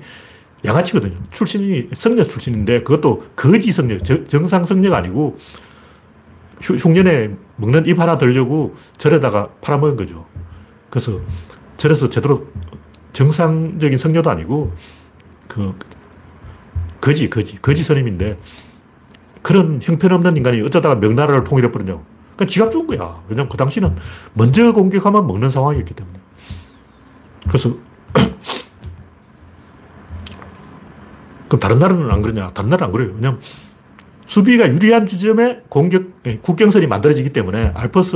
양아치거든요. 출신이 성녀 출신인데 그것도 거지 성녀, 정상 성녀가 아니고 흉년에 먹는 입 하나 들려고 절에다가 팔아먹은 거죠. 그래서 절에서 제대로 정상적인 성녀도 아니고 그 거지, 거지, 거지 선임인데 그런 형편없는 인간이 어쩌다가 명나라를 통일해버리냐고. 그러니까 지가 죽은 거야. 왜냐면 그 당시는 먼저 공격하면 먹는 상황이었기 때문에. 그래서 그럼 다른 나라는 안 그러냐? 다른 나라는 안 그래요. 왜냐면 수비가 유리한 지점에 공격, 예, 국경선이 만들어지기 때문에 알퍼스,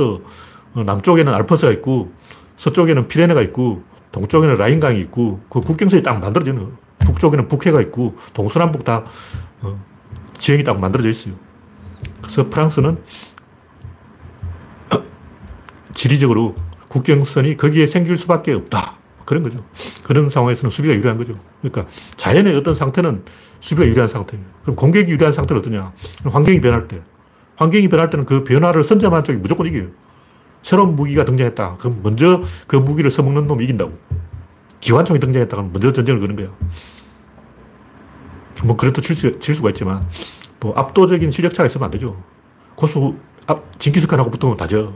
어, 남쪽에는 알퍼스가 있고, 서쪽에는 피레네가 있고, 동쪽에는 라인강이 있고, 그 국경선이 딱 만들어지는 거예요. 북쪽에는 북해가 있고, 동서남북 다 어, 지형이 딱 만들어져 있어요. 그래서 프랑스는 지리적으로 국경선이 거기에 생길 수밖에 없다. 그런 거죠. 그런 상황에서는 수비가 유리한 거죠. 그러니까 자연의 어떤 상태는 수비가 유리한 상태예요. 그럼 공격이 유리한 상태는 어떠냐? 환경이 변할 때. 환경이 변할 때는 그 변화를 선점한 쪽이 무조건 이겨요. 새로운 무기가 등장했다. 그럼 먼저 그 무기를 써먹는 놈이 이긴다고. 기관총이 등장했다. 그럼 먼저 전쟁을 거는 거야. 뭐, 그래도 칠, 수, 칠 수가 있지만, 또 압도적인 실력차가 있으면 안 되죠. 고수, 앞, 징기스칸하고 붙으면 다져.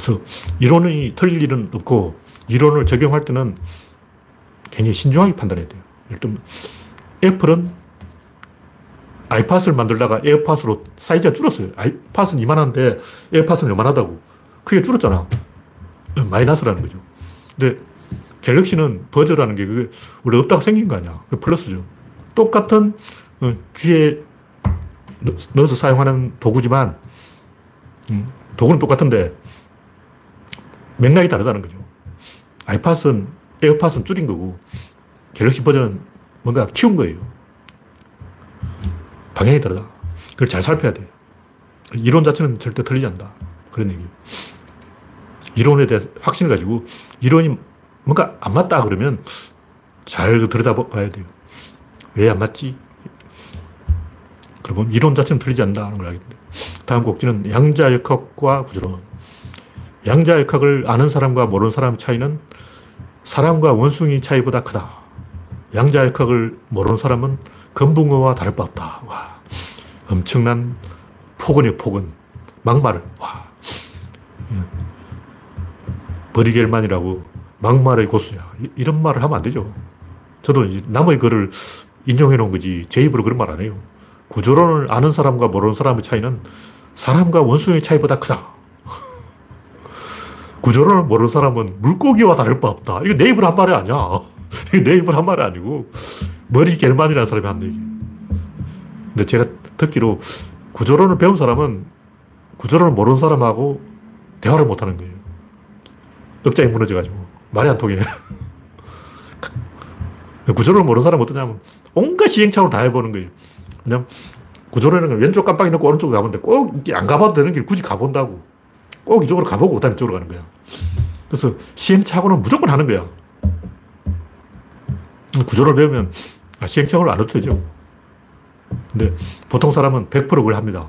그래서 이론이 틀릴 일은 없고 이론을 적용할 때는 굉장히 신중하게 판단해야 돼요. 일단 애플은 아이팟을 만들다가 에어팟으로 사이즈가 줄었어요. 아이팟은 이만한데 에어팟은 요만하다고. 크게 줄었잖아. 마이너스라는 거죠. 근데 갤럭시는 버저라는 게 그게 원래 없다고 생긴 거 아니야. 그 플러스죠. 똑같은 어, 귀에 넣어서 사용하는 도구지만 음, 도구는 똑같은데 맥락이 다르다는 거죠. 아이팟은, 에어팟은 줄인 거고, 갤럭시 버전은 뭔가 키운 거예요. 방향이 다르다. 그걸 잘 살펴야 돼. 이론 자체는 절대 틀리지 않다. 그런 얘기. 이론에 대해 확신을 가지고, 이론이 뭔가 안 맞다 그러면 잘 들여다봐야 돼요. 왜 안 맞지? 그러면 이론 자체는 틀리지 않는다는 걸 알겠는데. 다음 곡지는 양자역학과 구조론. 양자역학을 아는 사람과 모르는 사람의 차이는 사람과 원숭이 차이보다 크다. 양자역학을 모르는 사람은 금붕어와 다를 바 없다. 와. 엄청난 폭언이요, 폭언. 막말. 와. 버리겔만이라고 막말의 고수야. 이런 말을 하면 안 되죠. 저도 남의 글을 인용해 놓은 거지 제 입으로 그런 말 안 해요. 구조론을 아는 사람과 모르는 사람의 차이는 사람과 원숭이 차이보다 크다. 구조를 모르는 사람은 물고기와 다를 바 없다. 이거 내 입으로 한 말이 아니야. 이거 내 입으로 한 말이 아니고 머리 겔만이라는 사람이 한 얘기. 근데 제가 듣기로 구조론을 배운 사람은 구조론을 모르는 사람하고 대화를 못 하는 거예요. 억장이 무너져가지고 말이 안 통해. 구조론을 모르는 사람은 어떠냐면 온갖 시행착오를 다 해보는 거예요. 그냥 구조론은 왼쪽 깜빡이 넣고 오른쪽으로 가면 돼. 꼭안 가봐도 되는 길 굳이 가본다고. 꼭 이쪽으로 가보고 그다음에 이쪽으로 가는 거야. 그래서 시행착오는 무조건 하는 거야. 구조를 배우면 아, 시행착오를 안 해도 되죠. 근데 보통 사람은 100% 그걸 합니다.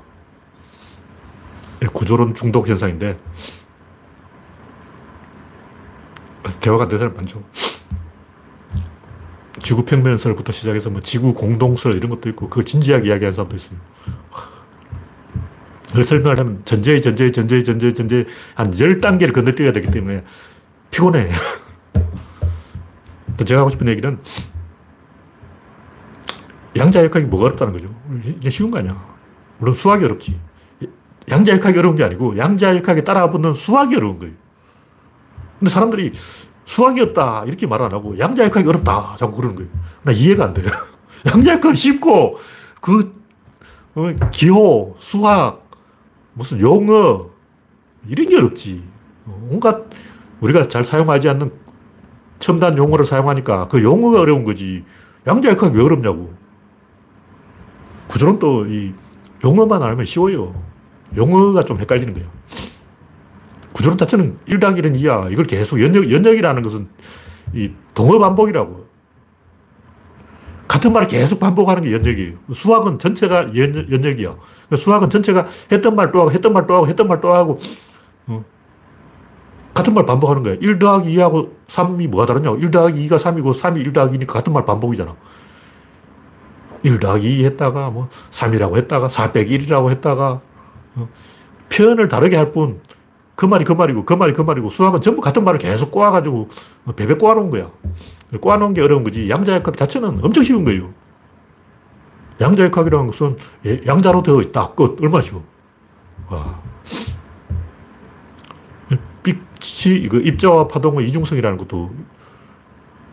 구조론 중독 현상인데 대화가 되는 사람 많죠. 지구 평면설부터 시작해서 뭐 지구 공동설 이런 것도 있고 그걸 진지하게 이야기하는 사람도 있어요. 그걸 설명을 하면 전제의 전제의 전제의 전제의 전제 한 10단계를 건너뛰어야 되기 때문에 피곤해. 제가 하고 싶은 얘기는 양자역학이 뭐가 어렵다는 거죠. 이게 쉬운 거 아니야. 물론 수학이 어렵지. 양자역학이 어려운 게 아니고 양자역학에 따라붙는 수학이 어려운 거예요. 근데 사람들이 수학이 없다 이렇게 말 안 하고 양자역학이 어렵다 자꾸 그러는 거예요. 나 이해가 안 돼요. 양자역학 쉽고 그 어, 기호, 수학, 무슨 용어 이런 게 어렵지. 온갖 우리가 잘 사용하지 않는 첨단 용어를 사용하니까 그 용어가 어려운 거지. 양자역학이 왜 어렵냐고. 구조론 또 이 용어만 알면 쉬워요. 용어가 좀 헷갈리는 거예요. 구조론 자체는 1 더하기 1은 2야. 이걸 계속 연역, 연역이라는 것은 이 동어 반복이라고. 같은 말을 계속 반복하는 게 연역이에요. 수학은 전체가 연, 연역이야. 그러니까 수학은 전체가 했던 말 또 하고, 했던 말 또 하고, 했던 말 또 하고, 어. 같은 말 반복하는 거야. 1 더하기 2하고 3이 뭐가 다르냐고. 1 더하기 2가 3이고 3이 1 더하기 2니까 같은 말 반복이잖아. 1 더하기 2 했다가 뭐 3이라고 했다가 4 빼기 1이라고 했다가 어. 표현을 다르게 할 뿐, 그 말이 그 말이고, 그 말이 그 말이고, 수학은 전부 같은 말을 계속 꼬아가지고, 베베 꼬아놓은 거야. 꼬아놓은 게 어려운 거지. 양자역학 자체는 엄청 쉬운 거예요. 양자역학이라는 것은 예, 양자로 되어 있다. 끝. 얼마나 쉬워. 와. 빛이, 이거 입자와 파동의 이중성이라는 것도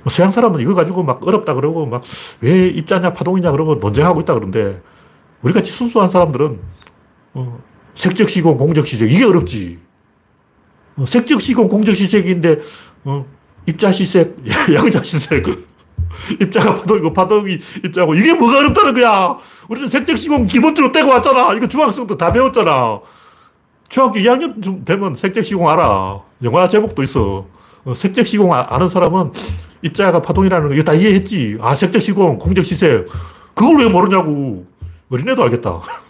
서양 사람은 이거 가지고 막 어렵다 그러고 막 왜 입자냐 파동이냐 그러고 논쟁하고 있다 그러는데 우리 같이 순수한 사람들은 어, 색적 시공, 공적 시색 이게 어렵지. 어, 색적 시공, 공적 시색인데 어, 입자 시색, 양자 시색. 입자가 파동이고 파동이 입자고 이게 뭐가 어렵다는 거야. 우리는 색적 시공 기본적으로 떼고 왔잖아. 이거 중학생 때다 배웠잖아. 중학교 2학년 되면 색적 시공 알아. 영화 제목도 있어. 어, 색적 시공 아, 아는 사람은 입자가 파동이라는 거 이거 다 이해했지. 아, 색적 시공, 공적 시색. 그걸 왜 모르냐고. 어린애도 알겠다.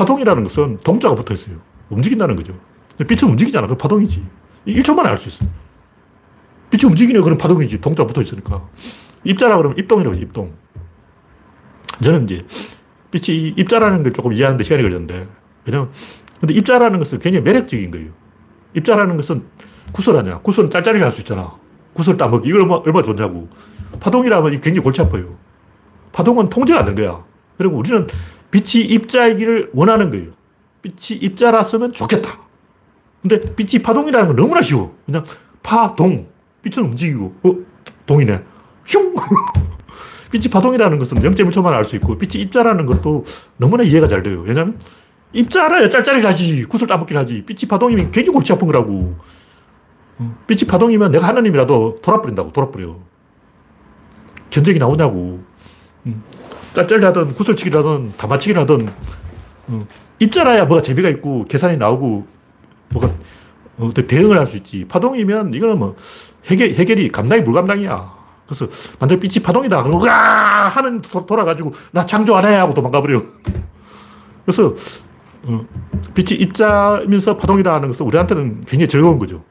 파동이라는 것은 동자가 붙어 있어요. 움직인다는 거죠. 빛은 움직이잖아. 그 파동이지. 1초 만에 알 수 있어. 빛이 움직이네. 그럼 파동이지. 동자 붙어 있으니까. 입자라 그러면 입동이라고 하지, 입동. 저는 이제 빛이 입자라는 걸 조금 이해하는데 시간이 걸렸는데. 왜냐면, 근데 입자라는 것은 굉장히 매력적인 거예요. 입자라는 것은 구슬 아니야. 구슬은 짤짤이게 할수 있잖아. 구슬 따먹기. 이걸 얼마, 얼마 좋냐고. 파동이라면 굉장히 골치 아파요. 파동은 통제가 안 된 거야. 그리고 우리는 빛이 입자이기를 원하는 거예요. 빛이 입자라서면 좋겠다. 근데 빛이 파동이라는 건 너무나 쉬워. 그냥 파동. 빛은 움직이고, 어, 동이네. 흉! 빛이 파동이라는 것은 0.1초만 알 수 있고, 빛이 입자라는 것도 너무나 이해가 잘 돼요. 왜냐면, 입자라야 짤짤이 하지. 구슬 따먹기 하지. 빛이 파동이면 굉장히 골치 아픈 거라고. 빛이 파동이면 내가 하나님이라도 돌아버린다고, 돌아버려. 견적이 나오냐고. 짤짤이 하든 구슬치기를 하든 다마치기를 하든 입자라야 뭐가 재미가 있고 계산이 나오고 뭐가 대응을 할 수 있지. 파동이면 이거는 뭐 해결, 해결이 감당이 불감당이야. 그래서 만약 빛이 파동이다. 그러고 와 하는 돌아가지고 나 창조 안 해 하고 도망가버려. 그래서 빛이 입자면서 파동이다 하는 것은 우리한테는 굉장히 즐거운 거죠.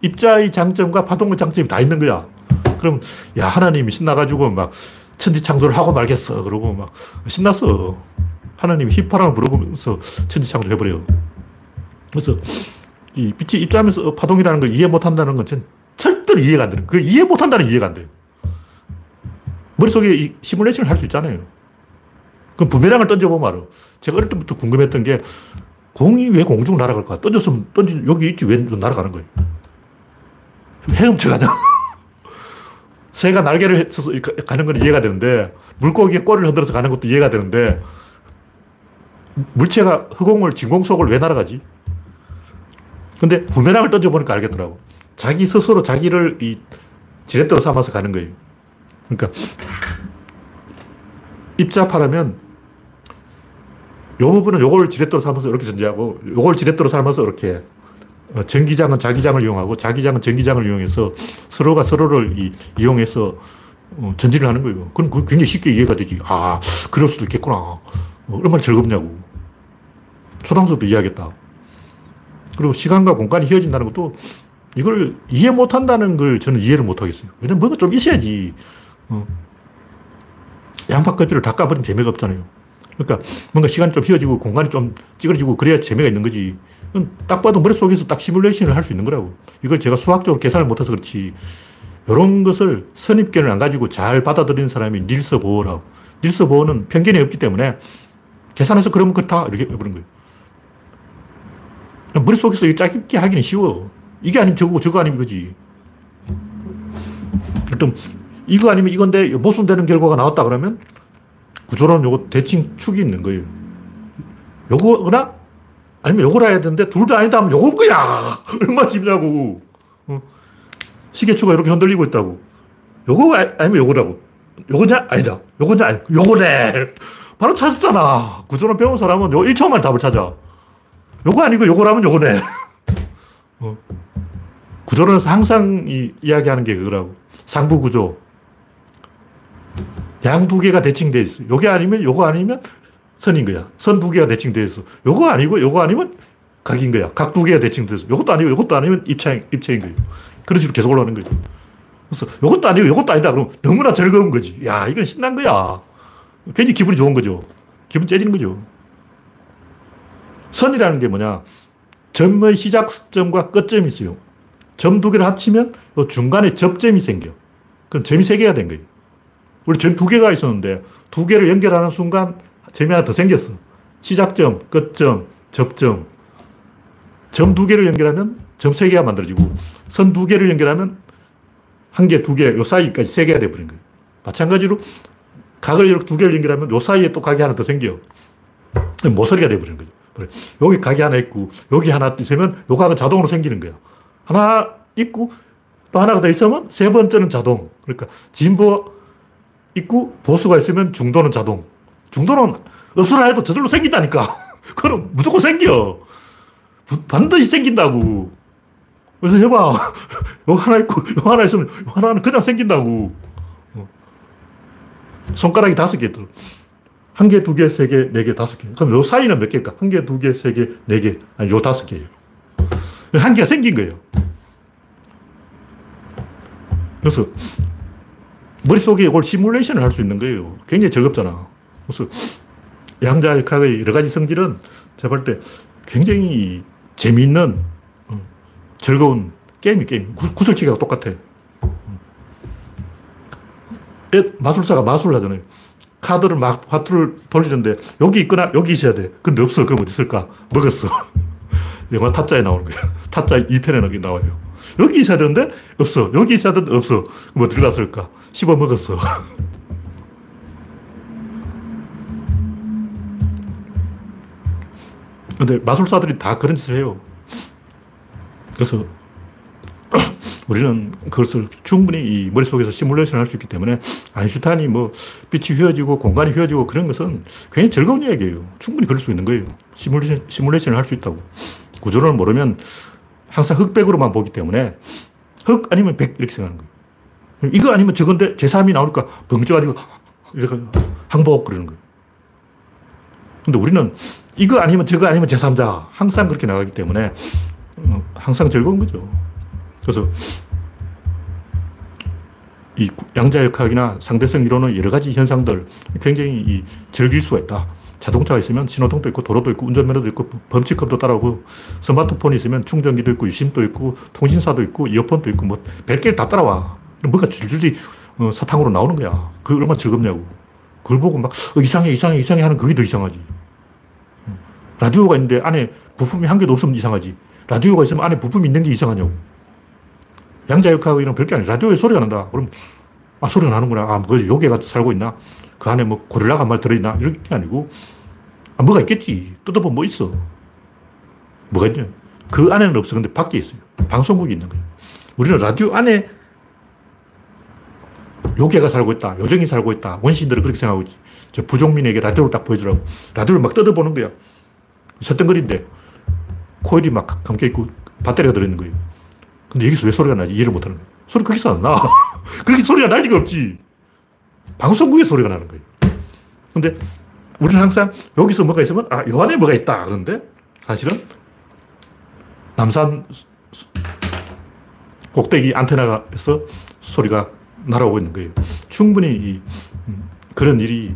입자의 장점과 파동의 장점이 다 있는 거야. 그럼 야 하나님이 신나가지고 막 천지 창조를 하고 말겠어. 그러고 막 신났어. 하나님이 휘파람을 부르면서 천지 창조를 해버려요. 그래서 이 빛이 입자하면서 파동이라는 걸 이해 못 한다는 건 절대로 이해가 안 되는 그 이해 못 한다는 이해가 안 돼요. 머릿속에 이 시뮬레이션을 할 수 있잖아요. 그럼 부메랑을 던져보면 알아. 제가 어릴 때부터 궁금했던 게 공이 왜 공중으로 날아갈까? 던졌으면 던지 여기 있지 왜 날아가는 거예요? 헤엄쳐가냐? 새가 날개를 쳐서 가는 건 이해가 되는데 물고기가 꼬리를 흔들어서 가는 것도 이해가 되는데 물체가 흑공을 진공 속을 왜 날아가지? 근데 부메랑을 던져보니까 알겠더라고. 자기 스스로 자기를 이 지렛대로 삼아서 가는 거예요. 그러니까 입자파라면 요 부분은 요걸 지렛대로 삼아서 이렇게 전제하고 요걸 지렛대로 삼아서 이렇게 어, 전기장은 자기장을 이용하고 자기장은 전기장을 이용해서 서로가 서로를 이, 이용해서 어, 전진을 하는 거예요. 그건 굉장히 쉽게 이해가 되지. 아, 그럴 수도 있겠구나. 어, 얼마나 즐겁냐고. 초등수업도 이해하겠다. 그리고 시간과 공간이 휘어진다는 것도 이걸 이해 못 한다는 걸 저는 이해를 못 하겠어요. 왜냐면 뭔가 좀 있어야지. 어. 양파 껍질을 다 까버리면 재미가 없잖아요. 그러니까 뭔가 시간이 좀 휘어지고 공간이 좀 찌그러지고 그래야 재미가 있는 거지. 딱 봐도 머릿속에서 딱 시뮬레이션을 할 수 있는 거라고. 이걸 제가 수학적으로 계산을 못해서 그렇지. 이런 것을 선입견을 안 가지고 잘 받아들이는 사람이 닐스 보어라고. 닐스 보어는 편견이 없기 때문에 계산해서 그러면 그렇다. 이렇게 해버린 거예요. 머릿속에서 짜깁기 하기는 쉬워. 이게 아니면 저거고 저거 아니면 이거지. 일단 이거 아니면 이건데 모순되는 결과가 나왔다 그러면 구조론 요거 대칭 축이 있는 거예요. 요거나 아니면 요거라 해야 되는데 둘 다 아니다 하면 요건 거야. 얼마나 쉽냐고. 어. 시계추가 이렇게 흔들리고 있다고. 요거 아, 아니면 요거라고. 요거냐? 아니다. 요거냐? 아니, 요거네. 바로 찾았잖아. 구조론 배운 사람은 요 1초만 답을 찾아. 요거 아니고 요거라면 요거네. 어. 구조론에서 항상 이, 이야기하는 게 그거라고. 상부 구조. 양 두 개가 대칭되어 있어. 요게 아니면 요거 아니면 선인 거야. 선 두 개가 있어. 요거 아니고 요거 아니면 각인 거야. 각 두 개가 있어. 요것도 아니고 요것도 아니면 입체, 입체인 거예요. 그런 식으로 계속 올라가는 거죠. 그래서 요것도 아니고 요것도 아니다. 그럼 너무나 즐거운 거지. 야, 이건 신난 거야. 괜히 기분이 좋은 거죠. 기분 째지는 거죠. 선이라는 게 뭐냐. 점의 시작점과 끝점이 있어요. 점 두 개를 합치면 중간에 접점이 생겨. 그럼 점이 세 개가 된 거예요. 우리 점두 개가 있었는데 두 개를 연결하는 순간 하나 더 생겼어. 시작점, 끝점, 접점. 점 두 개를 연결하면 점 세 개가 만들어지고 선 두 개를 연결하면 한 개, 두 개, 요 사이까지 세 개가 돼버린 거예요. 마찬가지로 각을 이렇게 두 개를 연결하면 요 사이에 또 각이 하나 더 생겨. 모서리가 돼버리는 거죠. 여기 각이 하나 있고 여기 하나 있으면 요 각은 자동으로 생기는 거야. 하나 있고 또 하나가 더 있으면 세 번째는 자동. 그러니까 진보 있고 보수가 있으면 중도는 자동. 중도는 없으라 해도 저절로 생긴다니까. 그럼 무조건 생겨. 반드시 생긴다고. 그래서 해봐. 요 하나 있고, 요 하나 있으면, 요 하나는 그냥 생긴다고. 어. 손가락이 다섯 개 들어. 한 개, 두 개, 세 개, 네 개, 다섯 개. 그럼 요 사이는 몇 개일까? 한 개, 두 개, 세 개, 네 개. 아니, 요 다섯 개예요. 한 개가 생긴 거예요. 그래서 머릿속에 이걸 시뮬레이션을 할 수 있는 거예요. 굉장히 즐겁잖아. 그래서 양자 역학의 여러 가지 성질은 제가 볼 때 굉장히 재미있는 어, 즐거운 게임이 게임. 구슬치기가 똑같아. 마술사가 마술을 하잖아요. 카드를 막 화투를 돌리는데 여기 있거나 여기 있어야 돼. 근데 없어. 그럼 어디 있을까? 먹었어. 영화 타짜에 나오는 거야. 타짜 2편에 여기 나와요. 여기 있어야 되는데 없어. 여기 있어야 되는데 없어. 뭐 들어갔을까? 씹어 먹었어. 근데 마술사들이 다 그런 짓을 해요. 그래서 우리는 그것을 충분히 이 머릿속에서 시뮬레이션을 할수 있기 때문에 아인슈타인이 뭐 빛이 휘어지고 공간이 휘어지고 그런 것은 굉장히 즐거운 이야기예요. 충분히 그럴 수 있는 거예요. 시뮬레이션, 시뮬레이션을 할 수 있다고. 구조를 모르면 항상 흑백으로만 보기 때문에 흑 아니면 백 이렇게 생각하는 거예요. 이거 아니면 저건데 제3이 나오니까 벙쪄가지고 이렇게 항복 그러는 거예요. 근데 우리는 이거 아니면 저거 아니면 제3자 항상 그렇게 나가기 때문에 어, 항상 즐거운 거죠. 그래서 이 양자역학이나 상대성 이론의 여러 가지 현상들 굉장히 즐길 수가 있다. 자동차가 있으면 신호등도 있고 도로도 있고 운전면허도 있고 범칙금도 따라오고 스마트폰이 있으면 충전기도 있고 유심도 있고 통신사도 있고 이어폰도 있고 뭐 별게 다 따라와. 뭔가 줄줄이 어, 사탕으로 나오는 거야. 그 얼마나 즐겁냐고. 그걸 보고 막 어, 이상해 이상해 이상해 하는 그게 더 이상하지. 라디오가 있는데 안에 부품이 한 개도 없으면 이상하지. 라디오가 있으면 안에 부품이 있는 게 이상하냐고. 양자역학하고 이런 별게 아니야. 라디오에 소리가 난다. 그럼 아 소리가 나는구나. 아, 뭐 요괴가 살고 있나? 그 안에 뭐 고릴라가 말 들어있나? 이런 게 아니고 아, 뭐가 있겠지. 뜯어보면 뭐 있어. 뭐가 있냐. 그 안에는 없어. 근데 밖에 있어요. 방송국이 있는 거예요. 우리는 라디오 안에 요괴가 살고 있다. 요정이 살고 있다. 원신들은 그렇게 생각하고 있지. 저 부종민에게 라디오를 딱 보여주라고. 라디오를 막 뜯어보는 거야. 서뜬거리인데 코일이 막 감겨있고 배터리가 들어있는 거예요. 근데 여기서 왜 소리가 나지? 이해를 못하는 거예요. 소리 거기서 안 나. 그렇게 소리가 날 리가 없지. 방송국에 소리가 나는 거예요. 근데 우리는 항상 여기서 뭐가 있으면 아, 요 안에 뭐가 있다. 그런데 사실은 남산 꼭대기 안테나에서 소리가 날아오고 있는 거예요. 충분히 이, 음, 그런 일이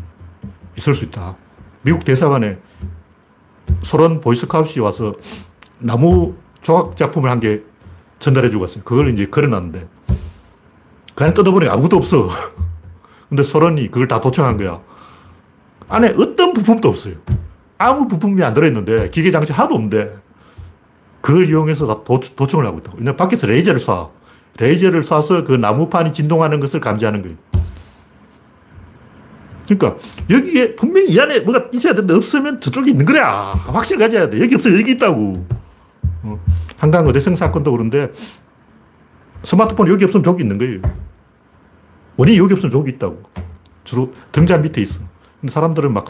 있을 수 있다. 미국 대사관에 소련 보이스카우트이 와서 나무 조각 작품을 한개 전달해 주고 왔어요. 그걸 이제 걸어놨는데 그 안에 뜯어보니까 아무것도 없어. 근데 소련이 그걸 다 도청한 거야. 안에 어떤 부품도 없어요. 아무 부품이 안 들어있는데 기계 장치 하나도 없는데 그걸 이용해서 다 도, 도청을 하고 있다고. 왜냐 밖에서 레이저를 쏴. 레이저를 쏴서 그 나무판이 진동하는 것을 감지하는 거예요. 그러니까 여기에 분명히 이 안에 뭐가 있어야 되는데 없으면 저쪽에 있는 거야. 확실 가져야 돼. 여기 없어 여기 있다고. 어. 한강 어대성 사건도 그런데 스마트폰 여기 없으면 저기 있는 거예요. 원인이 여기 없으면 저기 있다고. 주로 등잔 밑에 있어. 근데 사람들은 막,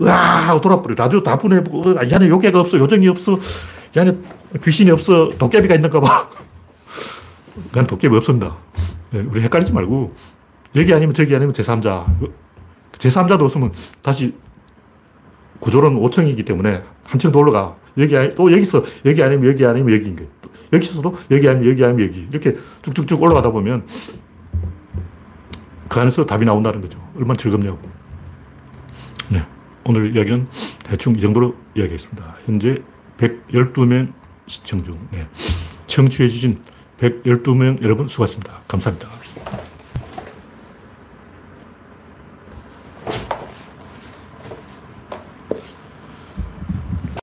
으아! 돌아버려. 라디오 다 보내보고, 이 안에 요괴가 없어. 요정이 없어. 이 안에 귀신이 없어. 도깨비가 있는가 봐. 난 도깨비 없습니다. 네, 우리 헷갈리지 말고, 여기 아니면 저기 아니면 제3자. 제3자도 없으면 다시 구조론 5층이기 때문에 한 층 더 올라가. 여기 또 여기서 여기 아니면 여기 아니면 여기인 거예요. 여기서도 여기 아니면 여기 아니면 여기. 이렇게 쭉쭉쭉 올라가다 보면 그 안에서 답이 나온다는 거죠. 얼마나 즐겁냐고. 네. 오늘 이야기는 대충 이 정도로 이야기했습니다. 현재 112명 시청 중. 네. 청취해주신 112명 여러분 수고하셨습니다. 감사합니다.